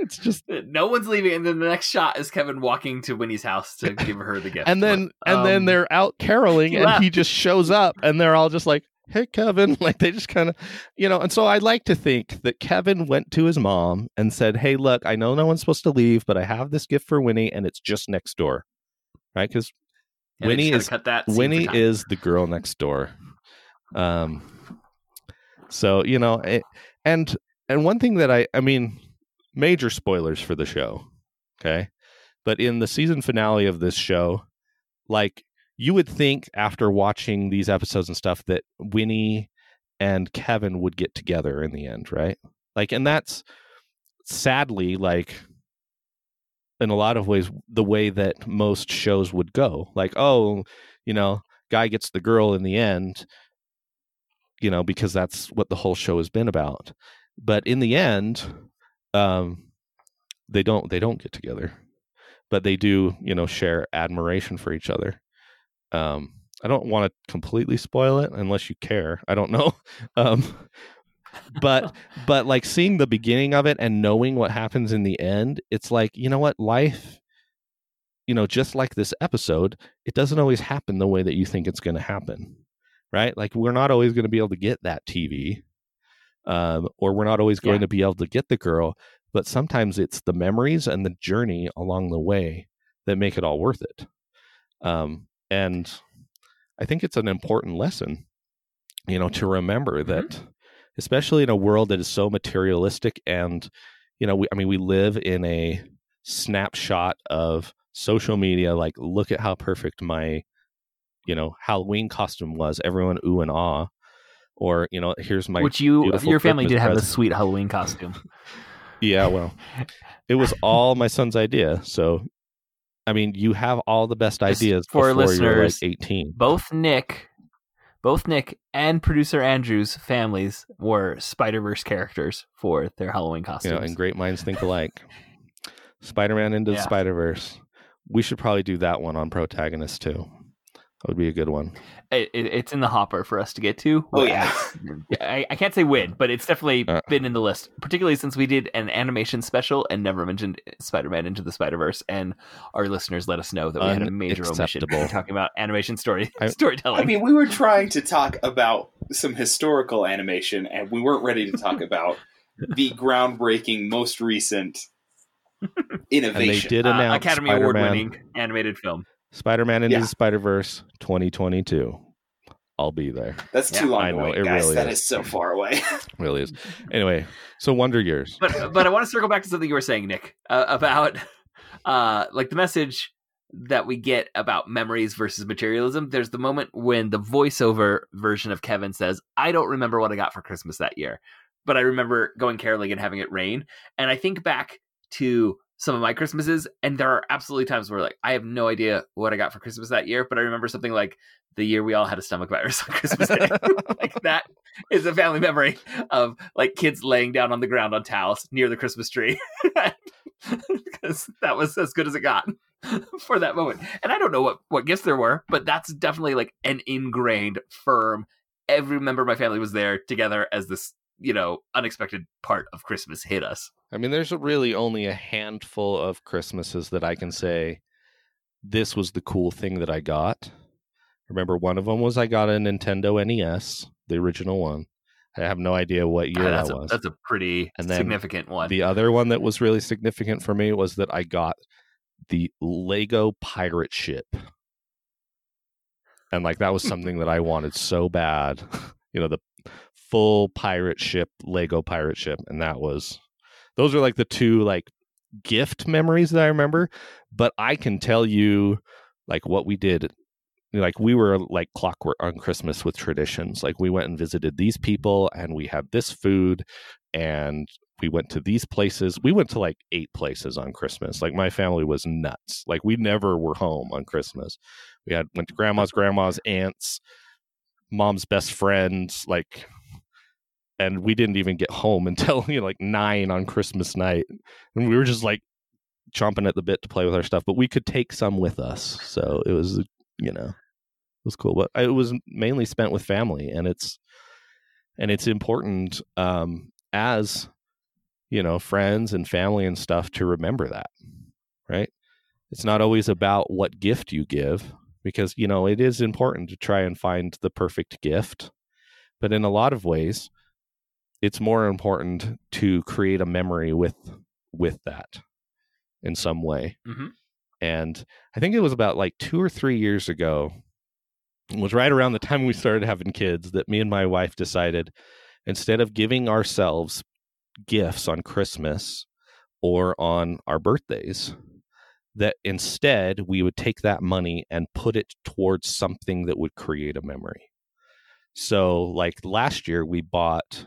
G: it's just
F: no one's leaving, and then the next shot is Kevin walking to Winnie's house to [laughs] give her the gift.
G: and then and then
F: Um,
G: they're out caroling
F: he
G: and
F: left.
G: he just shows up and they're all just like hey kevin [laughs] like they just kind of you know and so i like to think that kevin went to his mom and said hey look i know no one's supposed to leave but i have this gift for winnie and it's just next door right because Winnie is
F: cut that.
G: winnie is the girl next door um so you know it, and and one thing that i i mean major spoilers for the show okay? But in the season finale of this show like you would think after watching these episodes and stuff that winnie and kevin would get together in the end right? Like and that's sadly like in a lot of ways the way that most shows would go. Like oh you know guy gets the girl in the end you know because that's what the whole show has been about. But in the end um they don't they don't get together but they do you know share admiration for each other. Um i don't want to completely spoil it unless you care i don't know [laughs] um but [laughs] but like seeing the beginning of it and knowing what happens in the end it's like you know what life you know just like this episode it doesn't always happen the way that you think it's going to happen right? Like we're not always going to be able to get that tv um, or we're not always going
F: Yeah.
G: to be able to get the girl but sometimes it's the memories and the journey along the way that make it all worth it um, and i think it's an important lesson you know to remember that especially in a world that is so materialistic and you know we, i mean we live in a snapshot of social media like look at how perfect my you know halloween costume was everyone ooh and ah or you know here's my
F: which you your family
G: Christmas
F: did have
G: present.
F: a sweet Halloween costume.
G: yeah well it was [laughs] all my son's idea so i mean you have all the best
F: Just
G: ideas
F: for
G: you're like
F: listeners,
G: 18
F: Both Nik, both Nik and producer Andrew's families were Spider Verse characters for their Halloween
G: you
F: costumes.
G: know and great minds think alike spider-man into the spider-verse we should probably do that one on protagonist too that would be a good one
F: it, it- it's in the hopper for us to get to.
H: Oh, yeah.
F: I, I can't say when, but it's definitely
G: Uh.
F: been in the list, particularly since we did an animation special and never mentioned Spider-Man into the Spider-Verse, and our listeners let us know that we had a major omission talking about animation story
G: I-
F: storytelling.
H: I mean, we were trying to talk about some historical animation, and we weren't ready to talk about the groundbreaking, most recent [laughs]
G: and they
H: innovation.
G: did
F: Uh,
G: announce
F: Academy Award-winning animated film.
G: Spider-Man into
H: Yeah.
G: the Spider-Verse 2022 I'll be there
H: That's
F: Yeah,
H: too long
G: I
H: to
G: know,
H: wait,
G: it
H: guys.
G: really
H: That
G: is.
H: is so far away. [laughs] [laughs]
G: really is anyway so Wonder Years
F: but but I want to circle back to something you were saying, Nik, uh, about uh, like the message that we get about memories versus materialism. There's the moment when the voiceover version of Kevin says, "I don't remember what I got for Christmas that year, but I remember going caroling and having it rain." And I think back to some of my Christmases, and there are absolutely times where like I have no idea what I got for Christmas that year, but I remember something like the year we all had a stomach virus on Christmas Day. [laughs] like [laughs] that is a family memory of like kids laying down on the ground on towels near the Christmas tree. [laughs] Because that was as good as it got for that moment. And I don't know what, what gifts there were, but that's definitely like an ingrained, firm every member of my family was there together as this, you know, unexpected part of Christmas hit us.
G: I mean, there's really only a handful of Christmases that I can say this was the cool thing that I got. Remember, one of them was I got a Nintendo NES, the original one. I have no idea what year
F: Ah, that's,
G: that
F: a,
G: was.
F: that's a pretty
G: And
F: significant one.
G: The other one that was really significant for me was that I got the Lego pirate ship. And like that was [laughs] something that I wanted so bad. [laughs] You know, the full pirate ship, Lego pirate ship. And that was those are like the two like gift memories that I remember. But I can tell you like what we did. Like we were like clockwork on Christmas with traditions. Like we went and visited these people and we had this food and we went to these places. We went to like eight places on Christmas. Like my family was nuts. Like we never were home on Christmas. We had went to grandma's, grandma's, aunts, mom's best friends, like and we didn't even get home until [laughs] you know like nine on Christmas night. And we were just like chomping at the bit to play with our stuff, but we could take some with us. So it was you know it was cool. But it was mainly spent with family and it's and it's important um as you know friends and family and stuff to remember that right it's not always about what gift you give because you know it is important to try and find the perfect gift but in a lot of ways it's more important to create a memory with with that in some way
F: Mhm.
G: and i think it was about like 2 or 3 years ago it was right around the time we started having kids that me and my wife decided instead of giving ourselves gifts on Christmas or on our birthdays, that instead we would take that money and put it towards something that would create a memory. So, like last year, we bought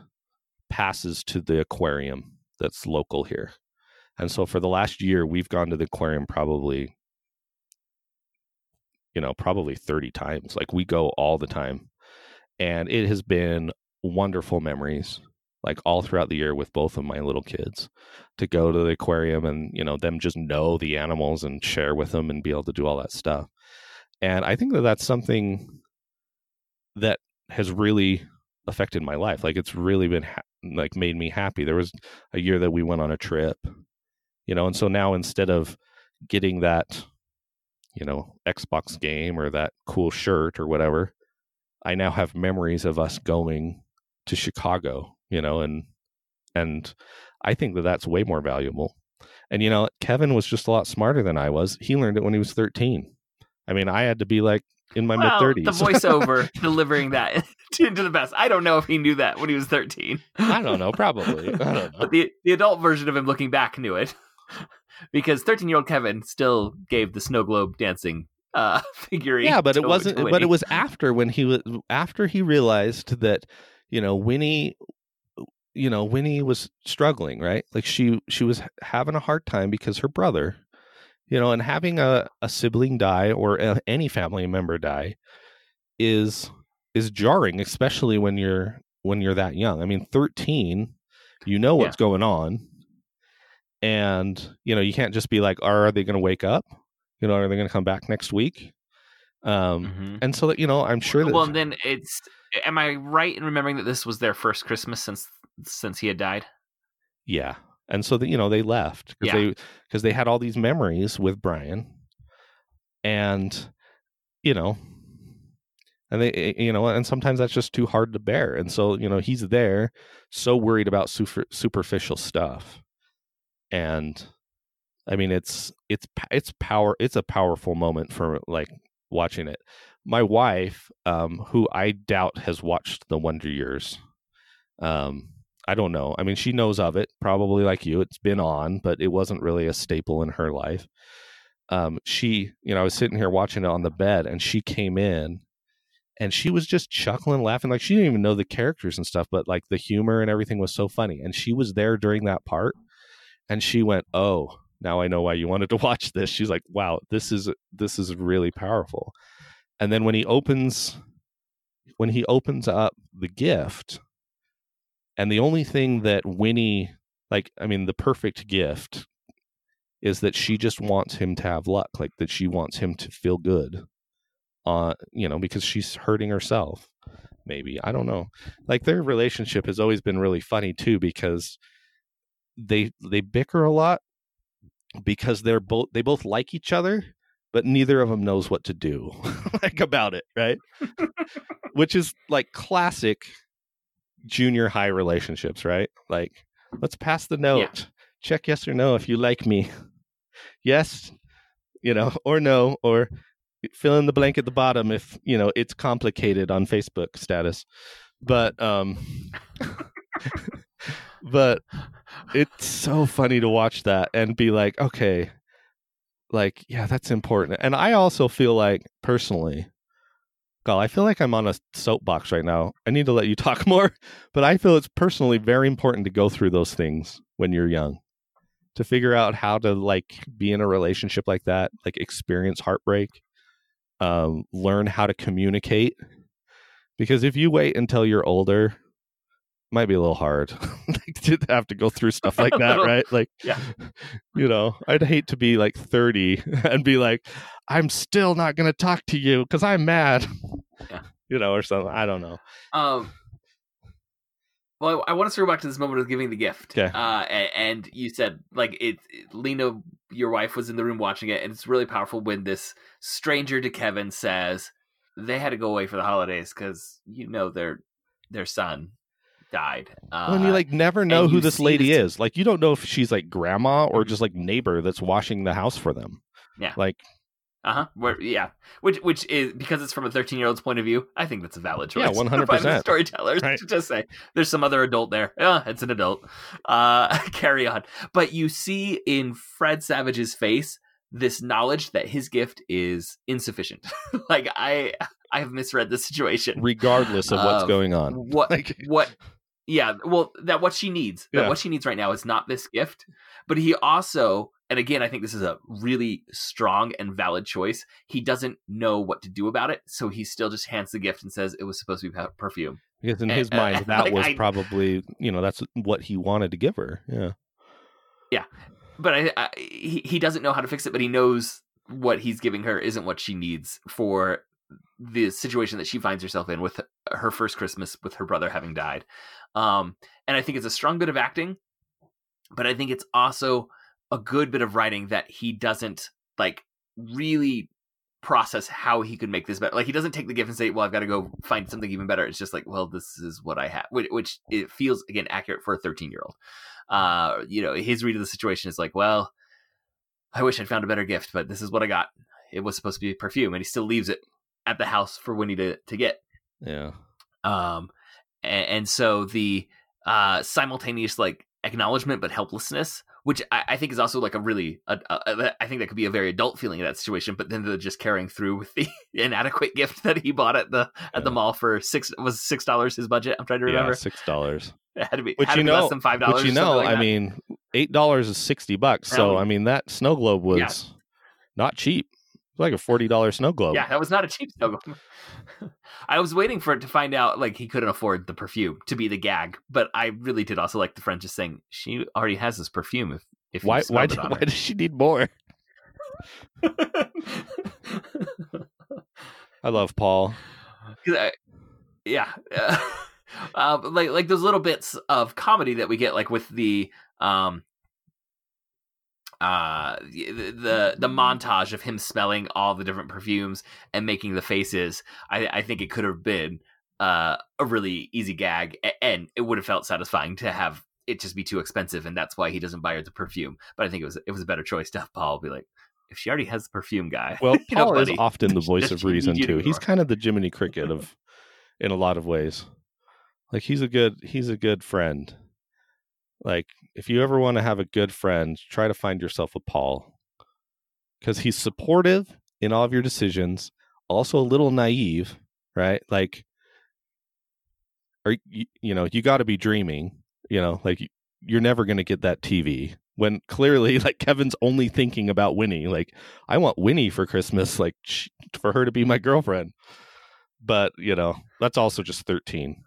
G: passes to the aquarium that's local here. And so, for the last year, we've gone to the aquarium probably, you know, probably 30 times. Like, we go all the time. And it has been wonderful memories like all throughout the year with both of my little kids to go to the aquarium and you know them just know the animals and share with them and be able to do all that stuff and i think that that's something that has really affected my life like it's really been like made me happy. There was a year that we went on a trip you know and so now instead of getting that you know xbox game or that cool shirt or whatever i now have memories of us going to chicago you know and and i think that that's way more valuable. And you know kevin was just a lot smarter than i was. He learned it when he was 13 i mean i had to be like in my
F: well,
G: mid 30s
F: the voiceover [laughs] delivering that into the best. I don't know if he knew that when he was 13.
G: i don't know probably i don't [laughs] know
F: But the, the adult version of him looking back knew it. [laughs] because 13 year old Kevin still gave the snow globe dancing uh, [laughs] figurine.
G: yeah but it wasn't
F: to
G: but it was after when he was after he realized that you know winnie you know winnie was struggling right like she she was having a hard time because her brother you know and having a, a sibling die or a, any family member die is is jarring especially when you're when you're that young i mean 13 you know what's going on and you know you can't just be like are they going to wake up you know are they going to come back next week um
F: Mhm.
G: and so that you know i'm sure that
F: Well, and then it's. Am I right in remembering that this was their first Christmas since since he had died?
G: yeah and so that you know they left because
F: Yeah.
G: they because they had all these memories with brian and you know and they eh, you know and sometimes that's just too hard to bear and so you know he's there so worried about super, superficial stuff. And i mean it's it's it's power it's a powerful moment for like watching it. My wife um who i doubt has watched the wonder years um i don't know. I mean she knows of it probably like you it's been on but it wasn't really a staple in her life. Um she you know i was sitting here watching it on the bed and she came in and she was just chuckling laughing like she didn't even know the characters and stuff but like the humor and everything was so funny and she was there during that part and she went oh now i know why you wanted to [laughs] watch this. She's like wow this is this is really powerful. And then when he opens when he opens up the gift and the only thing that winnie like i mean the perfect gift is that she just wants him to have luck like that she wants him to feel good uh you know because she's hurting herself maybe i don't know. Like their relationship has always been really funny too because they they bicker a lot because they're both they both like each other but neither of them knows what to do [laughs] like about it right? [laughs] Which is like classic junior high relationships right? Like let's pass the note. Check yes or no if you like me. [laughs] Yes you know or no or fill in the blank at the bottom if you know it's complicated on facebook status. But um [laughs] but it's so funny to watch that and be like okay like yeah that's important. And i also feel like personally God, I feel like I'm on a soapbox right now. I need to let you [laughs] talk more, but I feel it's personally very important to go through those things when you're young to figure out how to like be in a relationship like that, like experience heartbreak, um, learn how to communicate. Because if you wait until you're older, might be a little hard [laughs] like, to [laughs] have to go through stuff like that, [laughs] right? Like,
F: Yeah.
G: you know, I'd hate to be like 30 and be like, I'm still not going to talk to you because I'm mad,
F: Yeah.
G: you know, or something. I don't know.
F: Um. Well, I, I want to circle back to this moment of giving the gift.
G: Okay.
F: Uh, a- and you said like it, it- Lena, your wife, was in the room watching it, and it's really powerful when this stranger to Kevin says they had to go away for the holidays because you know their their son died. Uh,
G: Well, and you like never know who this lady
F: this-
G: is. Like you don't know if she's like grandma or
F: Mhm.
G: just like neighbor that's washing the house for them.
F: Yeah.
G: Like
F: Uh huh. Where yeah, which which is because it's from a thirteen year old's point of view. I think that's a valid choice.
G: Yeah, 100%.
F: By storytellers
G: Right.
F: to [laughs] just say there's some other adult there. Yeah, it's an adult. Uh, [laughs] carry on. But you see in Fred Savage's face this knowledge that his gift is insufficient. [laughs] like I I have misread the situation.
G: regardless of what's
F: Um,
G: going on.
F: What
G: Like
F: what yeah well that what she needs that
G: Yeah.
F: what she needs right now is not this gift but he also and again i think this is a really strong and valid choice he doesn't know what to do about it so he still just hands the gift and says it was supposed to be perfume
G: because in
F: uh,
G: his
F: uh,
G: mind [laughs] that
F: like,
G: was
F: I-
G: probably, you know, that's what he wanted to give her. Yeah, yeah.
F: but I, I he, he doesn't know how to fix it but he knows what he's giving her isn't what she needs for the situation that she finds herself in with her first christmas with her brother having died um and i think it's a strong bit of acting but i think it's also a good bit of writing that he doesn't like really process how he could make this better. Like he doesn't take the gift and say well i've got to go find something even better. It's just like well this is what i have which, which it feels again accurate for a 13 year old uh you know his read of the situation is like well i wish i'd found a better gift but this is what i got. It was supposed to be perfume and he still leaves it at the house for winnie to, to get.
G: Yeah.
F: um and, and so the uh simultaneous like acknowledgement but helplessness which I, I think is also like a really a, a, I think that could be a very adult feeling in that situation but then the just carrying through with the [laughs] inadequate gift that he bought at the at the mall for six was six dollars his budget i'm trying to remember
G: Yeah, six dollars. [laughs]
F: it had to be
G: Which you know,
F: less than five dollars
G: you know, I mean, eight dollars is sixty bucks. So I mean, that snow globe was
F: Yeah.
G: not cheap. Like a forty dollar snow globe.
F: Yeah, that was not a cheap snow globe. [laughs] I was waiting for it to find out like he couldn't afford the perfume to be the gag, but I really did also like the friend just saying she already has this perfume. If if
G: Why? Why? Did, why does she need more? [laughs] I love Paul.
F: I- yeah, [laughs] uh, like like those little bits of comedy that we get, like with the um uh the, the montage of him smelling all the different perfumes and making the faces. I I think it could have been uh a really easy gag, and it would have felt satisfying to have it just be too expensive, and that's why he doesn't buy her the perfume. But I think it was it was a better choice to have Paul be like. If she already has the perfume guy,
G: Well, [laughs]
F: you know,
G: Paul is often the [laughs] voice of reason too. He's kind of the Jiminy Cricket [laughs] of, in a lot of ways. Like he's a good he's a good friend. Like if you ever want to have a good friend, try to find yourself a Paul, because he's supportive in all of your decisions, also a little naive, right? Like, or you, know, you got to be dreaming. You know, like you're never going to get that TV when clearly [laughs] like Kevin's only thinking about Winnie. Like I want Winnie for Christmas, like for her to be my girlfriend. But you know, that's also just thirteen.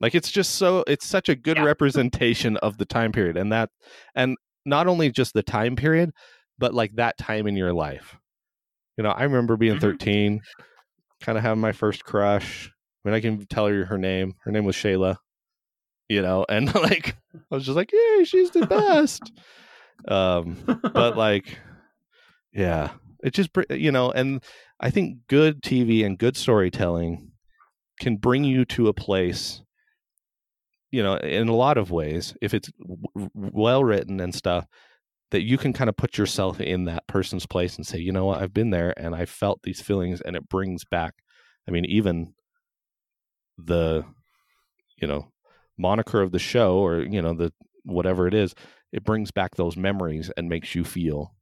G: Like it's just so it's such a good
F: Yeah.
G: representation of the time period, and that and not only just the time period, but like that time in your life. You know, I remember being
F: Mhm.
G: thirteen, kind of having my first crush. I mean, I can tell you her name. Her name was Shayla. You know, [laughs] and like I was just like, "Yay, she's the best." um, but [laughs] like, yeah, it just you know, and I think good TV and good storytelling can bring you to a place you know in a lot of ways if it's w- well written and stuff that you can kind of put yourself in that person's place and say you know what i've been there and i felt these feelings and it brings back i mean even the you know moniker of the show or you know the whatever it is it brings back those memories and makes you feel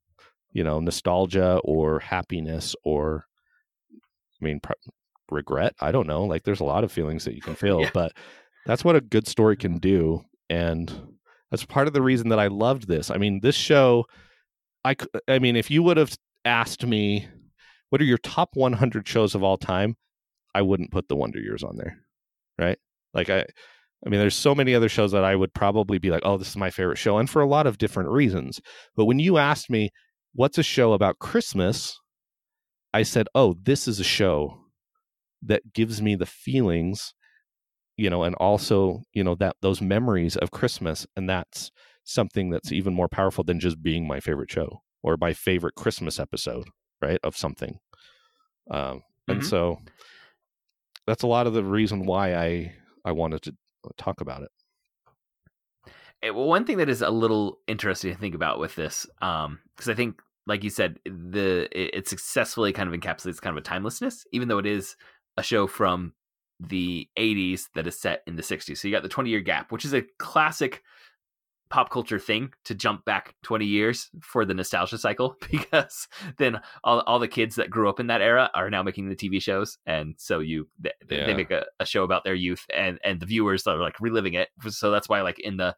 G: you know nostalgia or happiness or i mean pr- regret i don't know like there's a lot of feelings that you can [laughs] feel
F: Yeah.
G: but that's what a good story can do and that's part of the reason that i loved this. I mean this show i i mean if you would have asked me what are your top 100 shows of all time? I wouldn't put the wonder years on there right? Like i i mean there's so many other shows that i would probably be like oh this is my favorite show and for a lot of different reasons. But when you asked me what's a show about christmas? I said oh this is a show that gives me the feelings you know and also you know that those memories of christmas and that's something that's even more powerful than just being my favorite show or my favorite christmas episode right of something um and
F: Mhm.
G: so that's a lot of the reason why i i wanted to talk about it
F: Eh, well, one thing that is a little interesting to think about with this, um because I think, like you said, the it, it successfully kind of encapsulates kind of a timelessness, even though it is a show from the 80s that is set in the 60s. So you got the 20 year gap, which is a classic pop culture thing to jump back 20 years for the nostalgia cycle [laughs] because then all, all the kids that grew up in that era are now making the TV shows. And so you they, they make a, a show about their youth and and the viewers are like reliving it. So that's why like in the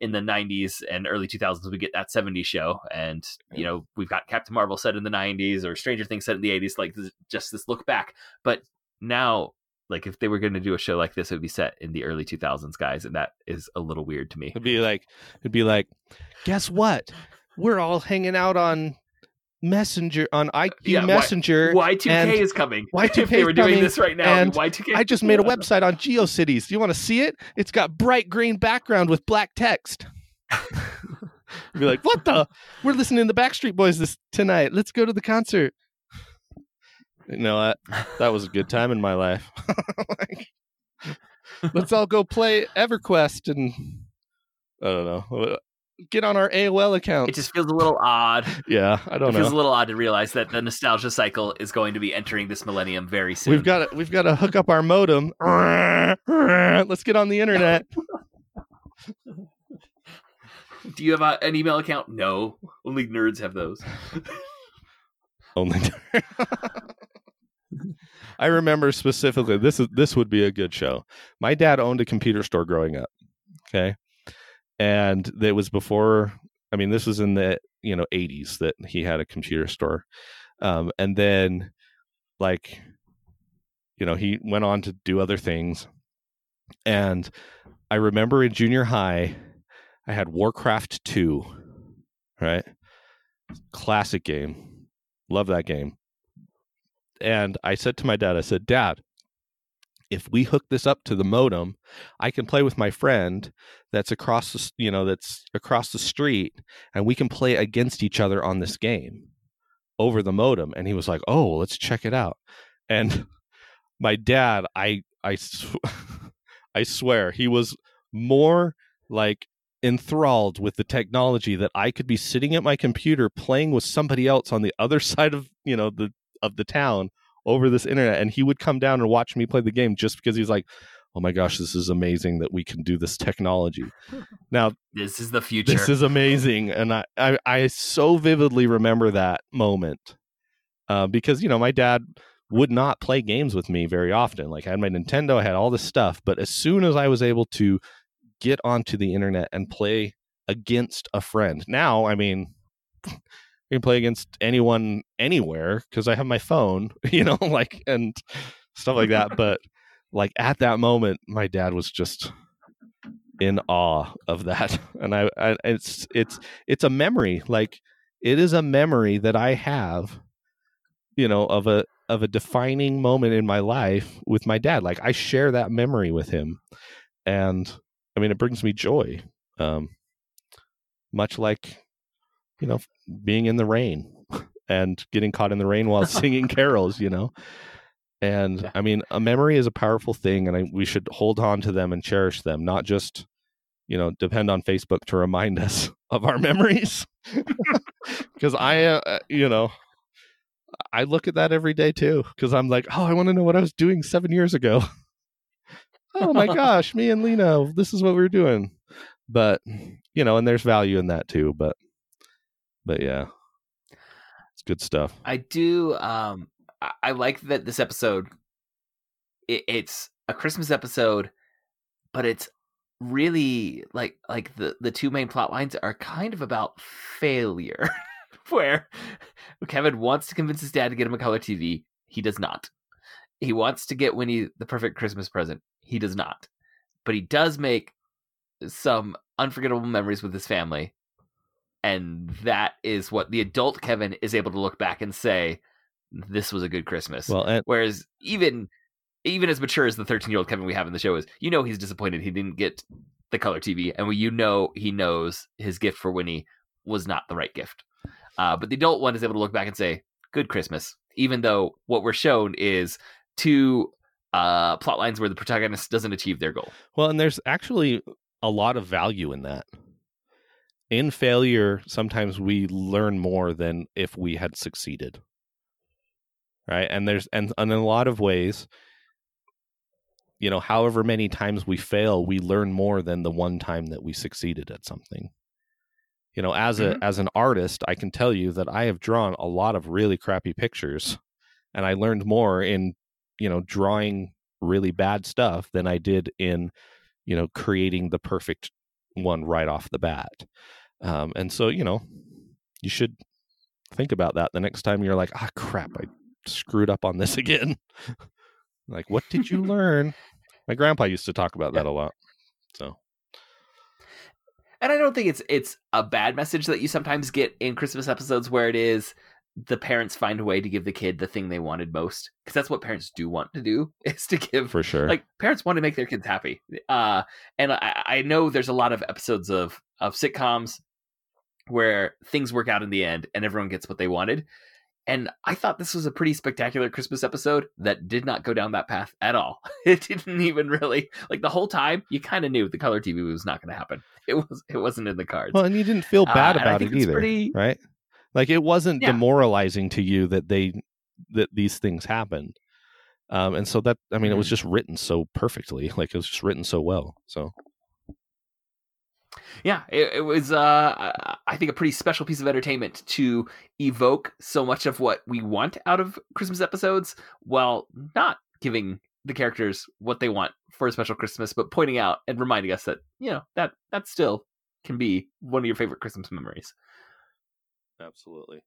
F: in the 90s and early 2000s we get that 70s show. And you know we've got Captain Marvel set in the 90s or Stranger Things set in the 80s like this, just this look back. But now like if they were going to do a show like this it would be set in the early 2000s guys and that is a little weird to me
G: it'd be like it'd be like guess what we're all hanging out on messenger on ICQ
F: Yeah,
G: messenger
F: Y2K
G: and
F: is coming. [laughs]
G: Y2K
F: if they
G: is
F: were doing this right now, it'd
G: and
F: Y2K.
G: I just made a [laughs] website on GeoCities. Do you want to see it? It's got bright green background with black text. [laughs] Be like, what the? We're listening to the Backstreet Boys this tonight. Let's go to the concert. You know that that was a good time in my life. [laughs] Like, let's all go play EverQuest and I don't know. Uh, get on our AOL account.
F: It just feels a little odd.
G: yeah, I don't know.
F: It feels a little odd to realize that the nostalgia cycle is going to be entering this millennium very soon.
G: We've got to we've got to hook up our modem. [laughs] Let's get on the internet.
F: Do you have a, an email account? No, only nerds have those. [laughs]
G: Only. I remember specifically this is this would be a good show. My dad owned a computer store growing up. Okay, and it was before. I mean, this was in the you know 80s that he had a computer store, um, and then like you know he went on to do other things, and I remember in junior high, I had Warcraft two, right, classic game, love that game and I said to my dad, I said, Dad, if we hook this up to the modem, I can play with my friend that's across the you know that's across the street, and we can play against each other on this game over the modem. And he was like, Oh, let's check it out. And [laughs] my dad, I I sw- [laughs] I swear, he was more like enthralled with the technology that I could be sitting at my computer playing with somebody else on the other [laughs] side of you know the of the town over this internet and he would come down and watch me play the game just because he's like oh my gosh this is amazing that we can do this technology [laughs] now
F: This is the future.
G: this is amazing and i i, I so vividly remember that moment uh, because you know my dad would not play games with me very often like i had my nintendo i had all this stuff but as soon as i was able to get onto the internet and play against a friend now i mean [laughs] I can play against anyone anywhere because I have my phone, [laughs] you know, like and stuff like that. But like at that moment, my dad was just in awe of that, [laughs] and I, I it's it's it's a memory. Like it is a memory that I have, you know, of a of a defining moment in my life with my dad. Like I share that memory with him, and I mean, it brings me joy. Um, much like you know being in the rain and getting caught in the rain while [laughs] singing carols. You know. And
F: Yeah.
G: I mean, a memory is a powerful thing, and I, we should hold on to them and cherish them, not just, you know, depend on Facebook to remind us [laughs] of our memories. [laughs] Because I, uh, uh, you know, I look at that every day too. Because I'm like, oh, I want to know what I was doing seven years ago. oh my gosh, me and Lena, this is what we were doing. But you know, and there's value in that too. But, but yeah, it's good stuff.
F: I do. Um, I, like that this episode. It, it's a Christmas episode, but it's really like like the the two main plot lines are kind of about failure, [laughs] where Kevin wants to convince his dad to get him a color TV. He does not. He wants to get Winnie the perfect Christmas present. He does not. But he does make some unforgettable memories with his family. And that is what the adult Kevin is able to look back and say, this was a good Christmas.
G: Well, and
F: Whereas even even as mature as the 13 year old Kevin we have in the show is, you know he's disappointed he didn't get the color TV, and we, you know he knows his gift for Winnie was not the right gift. Uh, but the adult one is able to look back and say, "Good Christmas," even though what we're shown is two uh, plot lines where the protagonist doesn't achieve their goal.
G: Well, and there's actually a lot of value in that. In failure, sometimes we learn more than if we had succeeded. Right? And there's and, and in a lot of ways, you know, however many times we fail, we learn more than the one time that we succeeded at something. You know, as a mm-hmm. as an artist, I can tell you that I have drawn a lot of really crappy pictures and I learned more in, you know, drawing really bad stuff than I did in you know creating the perfect one right off the bat um, and so you know you should think about that the next time you're like ah crap i screwed up on this [laughs] again. Like what did you [laughs] learn? My grandpa used to talk about that a lot so.
F: And I don't think it's it's a bad message that you sometimes get in Christmas episodes where it is the parents find a way to give the kid the thing they wanted most because that's what parents do want to do [laughs] is to give
G: for sure.
F: like parents want to make their kids happy. Uh and i i know there's a lot of episodes of of sitcoms where things work out in the end and everyone gets what they wanted. And i thought this was a pretty spectacular christmas episode that did not go down that path at all. [laughs] It didn't even really like the whole time you kind of knew the color tv was not going to happen. It was it wasn't in the cards.
G: Well and you didn't feel
F: Uh,
G: bad
F: I
G: about it either
F: pretty-
G: right? Like it wasn't
F: Yeah.
G: demoralizing to you that they that these things happened. Um and so that i mean it was
F: Mhm.
G: just written so perfectly. Like it was just written so well so
F: yeah it, it was uh I- i think a pretty special piece of entertainment to evoke so much of what we want out of christmas episodes while not giving the characters what they want for a special christmas but pointing out and reminding us that you know that that still can be one of your favorite christmas memories.
G: Absolutely.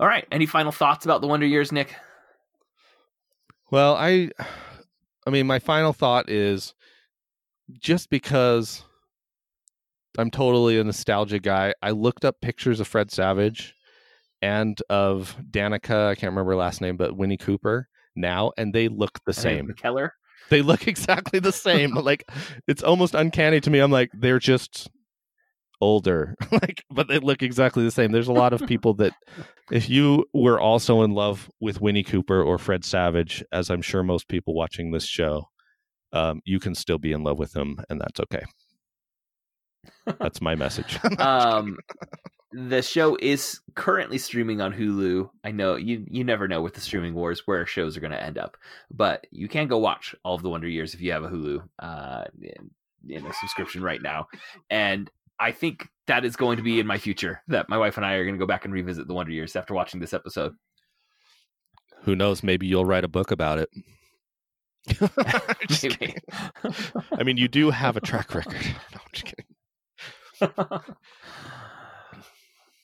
F: All right any final thoughts about the wonder years Nik?
G: Well, I I mean my final thought is just because I'm totally a nostalgia guy, I looked up pictures of Fred Savage and of Danica, I can't remember her last name, but Winnie Cooper now and they look the same.
F: McKellar
G: They look [laughs] exactly the same. [laughs] like it's almost uncanny to me. I'm like they're just older. [laughs] like but they look exactly the same. There's a lot of people that if you were also in love with Winnie Cooper or Fred Savage, as I'm sure most people watching this show, um, you can still be in love with them, and that's okay. [laughs] That's my message. [laughs]
F: um the show is currently streaming on Hulu. I know you you never know with the streaming wars where shows are going to end up, but you can go watch all of the Wonder Years if you have a Hulu uh in, in a subscription right now. And I think that is going to be in my future that my wife and I are going to go back and revisit the Wonder Years after watching this episode.
G: Who knows? Maybe you'll write a book about it. [laughs] Just
F: Maybe.
G: kidding. I mean, you do have a track record. [laughs] No, I'm just kidding. [laughs]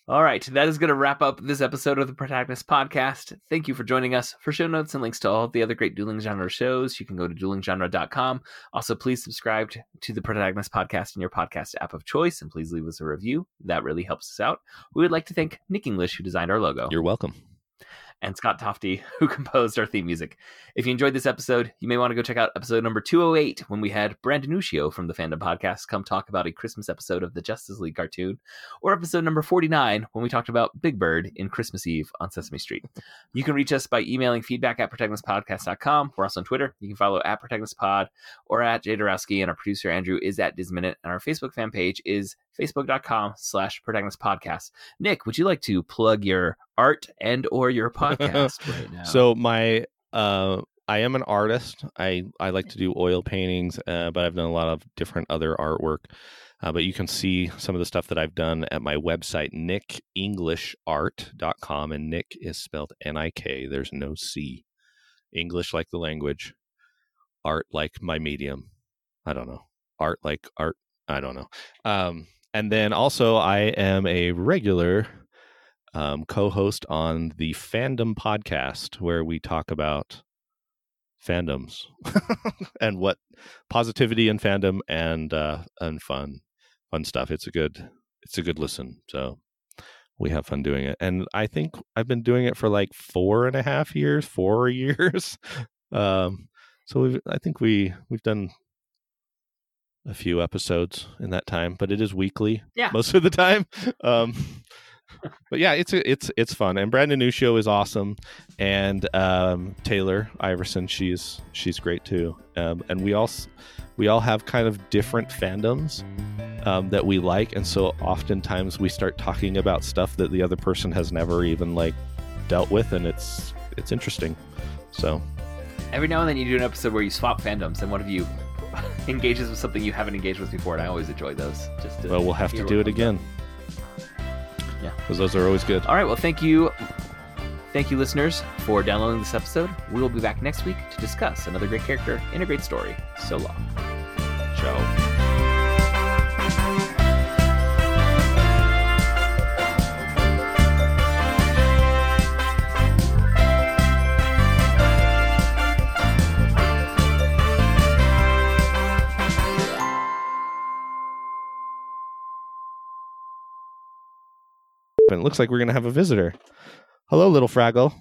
F: All right, that is going to wrap up this episode of the Protagonist Podcast. Thank you for joining us. For show notes and links to all the other great dueling genre shows, you can go to duelinggenre.com. Also, please subscribe to- to the Protagonist Podcast in your podcast app of choice, and please leave us a review. That really helps us out. We would like to thank Nik English, who designed our logo.
G: You're welcome.
F: and Scott Tofty, who composed our theme music. If you enjoyed this episode, you may want to go check out episode number 208 when we had Brandon Uccio from the Fandom Podcast come talk about a Christmas episode of the Justice League cartoon, or episode number 49 when we talked about Big Bird in Christmas Eve on Sesame Street. You can reach us by emailing feedback at protagonistpodcast.com. We're also on Twitter. You can follow at protagonistpod or at Jadarowski, and our producer Andrew is at Disminute, and our Facebook fan page is facebook.com slash protagonist podcast. Nik, would you like to plug your art and or your [laughs] podcast right now?
G: So my uh I am an artist. I I like to do oil paintings, uh, but I've done a lot of different other artwork. Uh, but you can see some of the stuff that I've done at my website, nikenglishart.com. And Nik is spelled N I K. There's no C. English like the language, art like my medium. I don't know. Art like art. I don't know. Um, and then also, I am a regular um, co host on the Fandom podcast, where we talk about fandoms [laughs] and what positivity in fandom and uh and fun fun stuff. It's a good it's a good listen so we have fun doing it. And i think i've been doing it for like four and a half years four [laughs] years. Um so we've i think we we've done a few episodes in that time but it is weekly
F: Yeah.
G: most of the time. Um but yeah it's it's it's fun. And brandon show is awesome. And um taylor iverson she's she's great too. Um and we all we all have kind of different fandoms um, that we like. And so oftentimes we start talking about stuff that the other person has never even like dealt with. And it's it's interesting. So.
F: Every now and then you do an episode where you swap fandoms, and one of you [laughs] engages with something you haven't engaged with before, and I always enjoy those. Just to
G: well we'll have to do it again.
F: Yeah.
G: because those are always good
F: All right. Well, thank you. Thank you, listeners, for downloading this episode. We will be back next week to discuss another great character in a great story. So long.
G: ciao And it looks like we're going to have a visitor. Hello, little Fraggle.